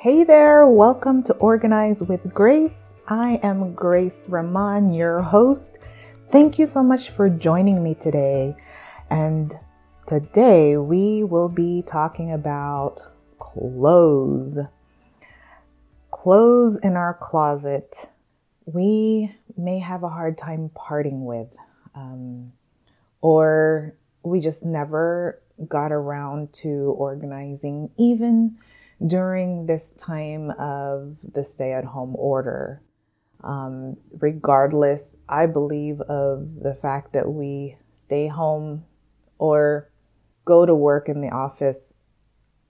Hey there, welcome to Organize with Grace. I am Grace Rahman, your host. Thank you so much for joining me today. And today we will be talking about clothes. Clothes in our closet we may have a hard time parting with, um, or we just never got around to organizing, even during this time of the stay at home order. Um, regardless, I believe of the fact that we stay home or go to work in the office,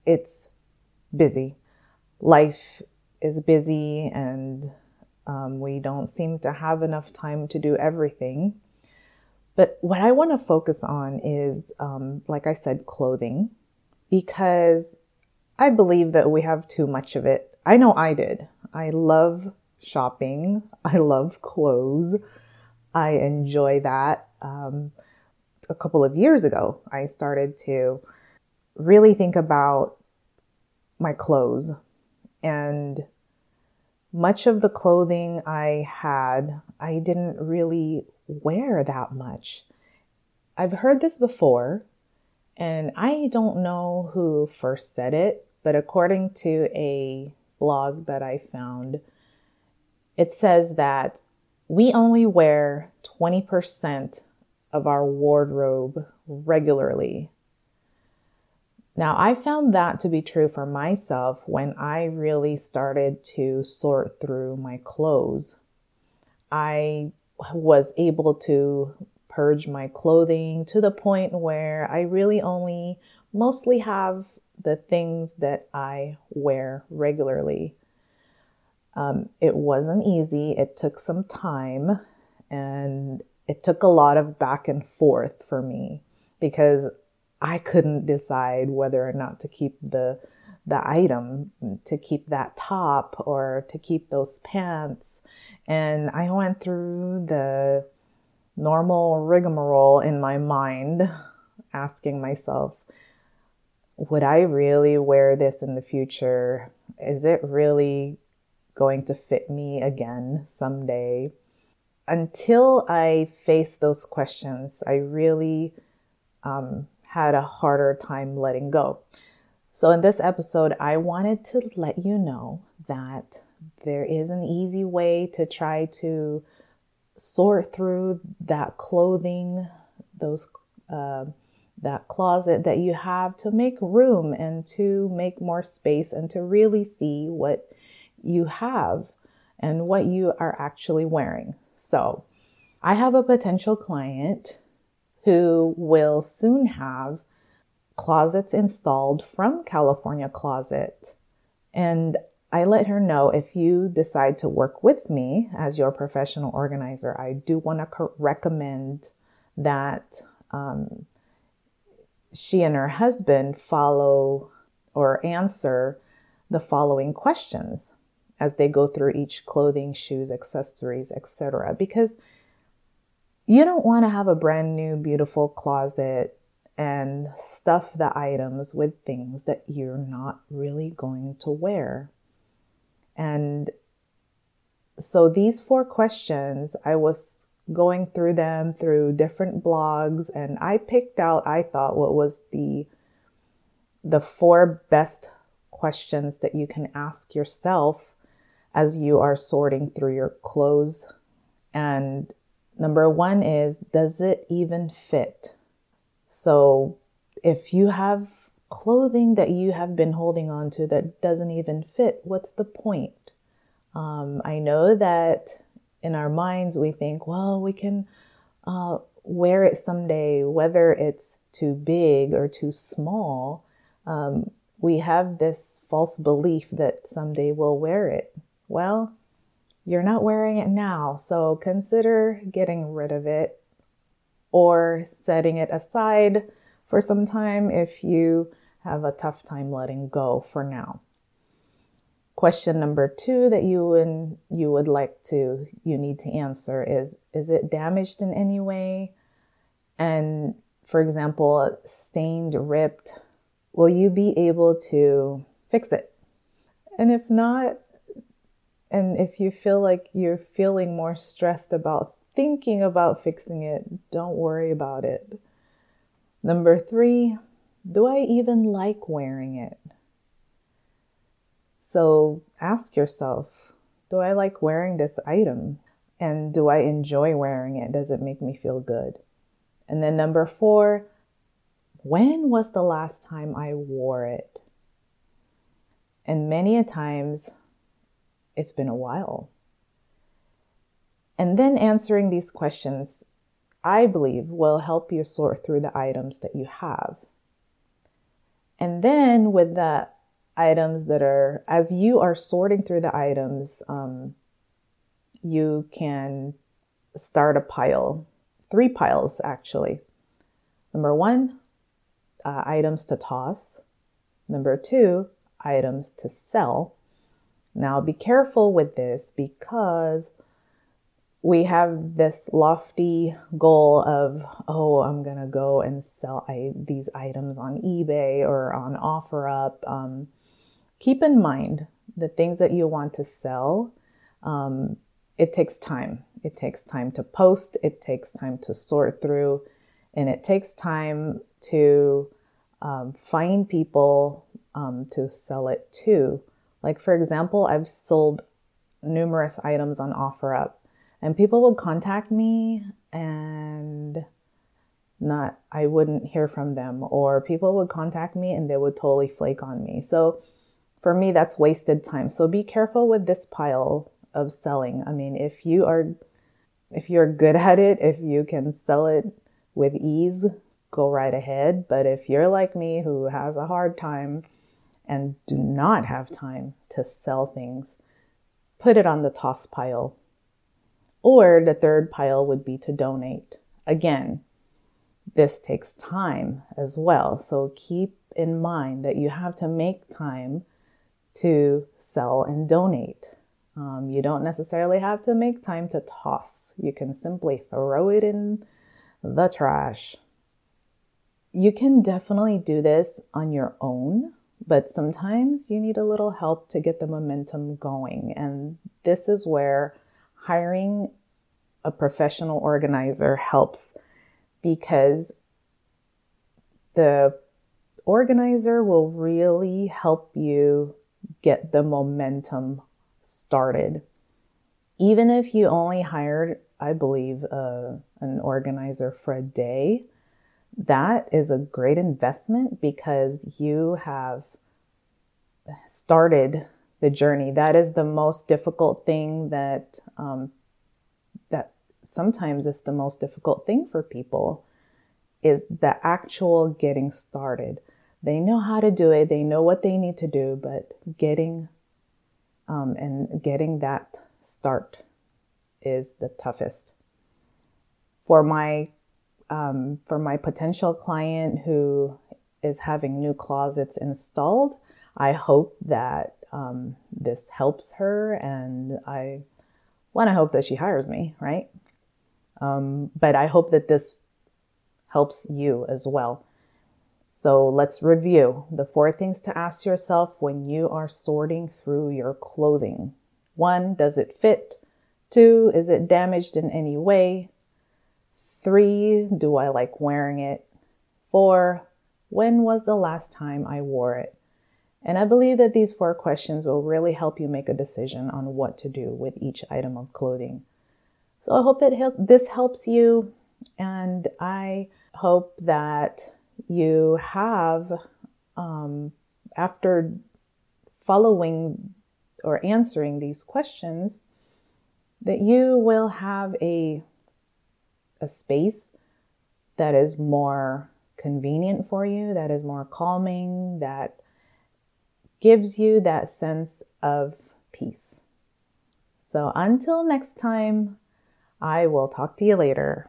it's busy. Life is busy and um, we don't seem to have enough time to do everything. But what I want to focus on is, um, like I said, clothing, because I believe that we have too much of it. I know I did. I love shopping. I love clothes. I enjoy that. Um, a couple of years ago, I started to really think about my clothes and much of the clothing I had, I didn't really wear that much. I've heard this before, and I don't know who first said it, but according to a blog that I found, it says that we only wear 20% of our wardrobe regularly. Now, I found that to be true for myself when I really started to sort through my clothes. I was able to purge my clothing to the point where I really only mostly have the things that I wear regularly. Um, it wasn't easy, it took some time, and it took a lot of back and forth for me because I couldn't decide whether or not to keep the the item, to keep that top or to keep those pants. And I went through the normal rigmarole in my mind, asking myself, would I really wear this in the future? Is it really going to fit me again someday? Until I faced those questions, I really um, had a harder time letting go. So, in this episode, I wanted to let you know that there is an easy way to try to sort through that clothing, those uh, that closet that you have to make room and to make more space and to really see what you have and what you are actually wearing. So, I have a potential client who will soon have closets installed from California Closet. And I let her know if you decide to work with me as your professional organizer, I do want to co- recommend that um, she and her husband follow or answer the following questions as they go through each clothing, shoes, accessories, etc. Because you don't want to have a brand new, beautiful closet and stuff the items with things that you're not really going to wear. And so these four questions, I was going through them through different blogs and I picked out, I thought, what was the the four best questions that you can ask yourself as you are sorting through your clothes and Number one is, does it even fit? So if you have clothing that you have been holding on to that doesn't even fit, what's the point? Um, I know that in our minds we think, well, we can uh, wear it someday, whether it's too big or too small. Um, we have this false belief that someday we'll wear it. Well, you're not wearing it now, so consider getting rid of it or setting it aside for some time if you have a tough time letting go for now. Question number two that you would, you would like to, you need to answer is, is it damaged in any way? And for example, stained, ripped, will you be able to fix it? And if not, and if you feel like you're feeling more stressed about thinking about fixing it, don't worry about it. Number three, do I even like wearing it? So ask yourself, do I like wearing this item? And do I enjoy wearing it? Does it make me feel good? And then number four, when was the last time I wore it? And many a times it's been a while. And then answering these questions, I believe, will help you sort through the items that you have. And then with the items that are, as you are sorting through the items, um, you can start a pile, three piles actually. Number one, uh, items to toss. Number two, items to sell. Now be careful with this because we have this lofty goal of, oh, I'm to go and sell I- these items on eBay or on OfferUp. Um, keep in mind the things that you want to sell. Um, it takes time. It takes time to post, it takes time to sort through, and it takes time to um, find people um, to sell it to. Like, for example, I've sold numerous items on OfferUp and people would contact me and not I wouldn't hear from them or people would contact me and they would totally flake on me. So for me that's wasted time. So be careful with this pile of selling. I mean, if you are if you're good at it, if you can sell it with ease, go right ahead, but if you're like me who has a hard time and do not have time to sell things, put it on the toss pile or the third pile would be to donate. Again, this takes time as well. So keep in mind that you have to make time to sell and donate. Um, you don't necessarily have to make time to toss. You can simply throw it in the trash. You can definitely do this on your own, but sometimes you need a little help to get the momentum going. And this is where hiring a professional organizer helps because the organizer will really help you get the momentum started. Even if you only hired, I believe, uh, an organizer for a day, that is a great investment because you have started the journey. That is the most difficult thing that um, that sometimes is the most difficult thing for people is the actual getting started. They know how to do it, they know what they need to do, but getting um, and getting that start is the toughest. For my um, for my potential client who is having new closets installed, I hope that um, this helps her and I want to hope that she hires me, right? Um, but I hope that this helps you as well. So let's review the four things to ask yourself when you are sorting through your clothing. One, does it fit? Two, is it damaged in any way? Three, do I like wearing it? Four, when was the last time I wore it? And I believe that these four questions will really help you make a decision on what to do with each item of clothing. So I hope that this helps you, and I hope that you have, um, after following or answering these questions, that you will have a, a space that is more convenient for you, that is more calming, that gives you that sense of peace. So until next time, I will talk to you later.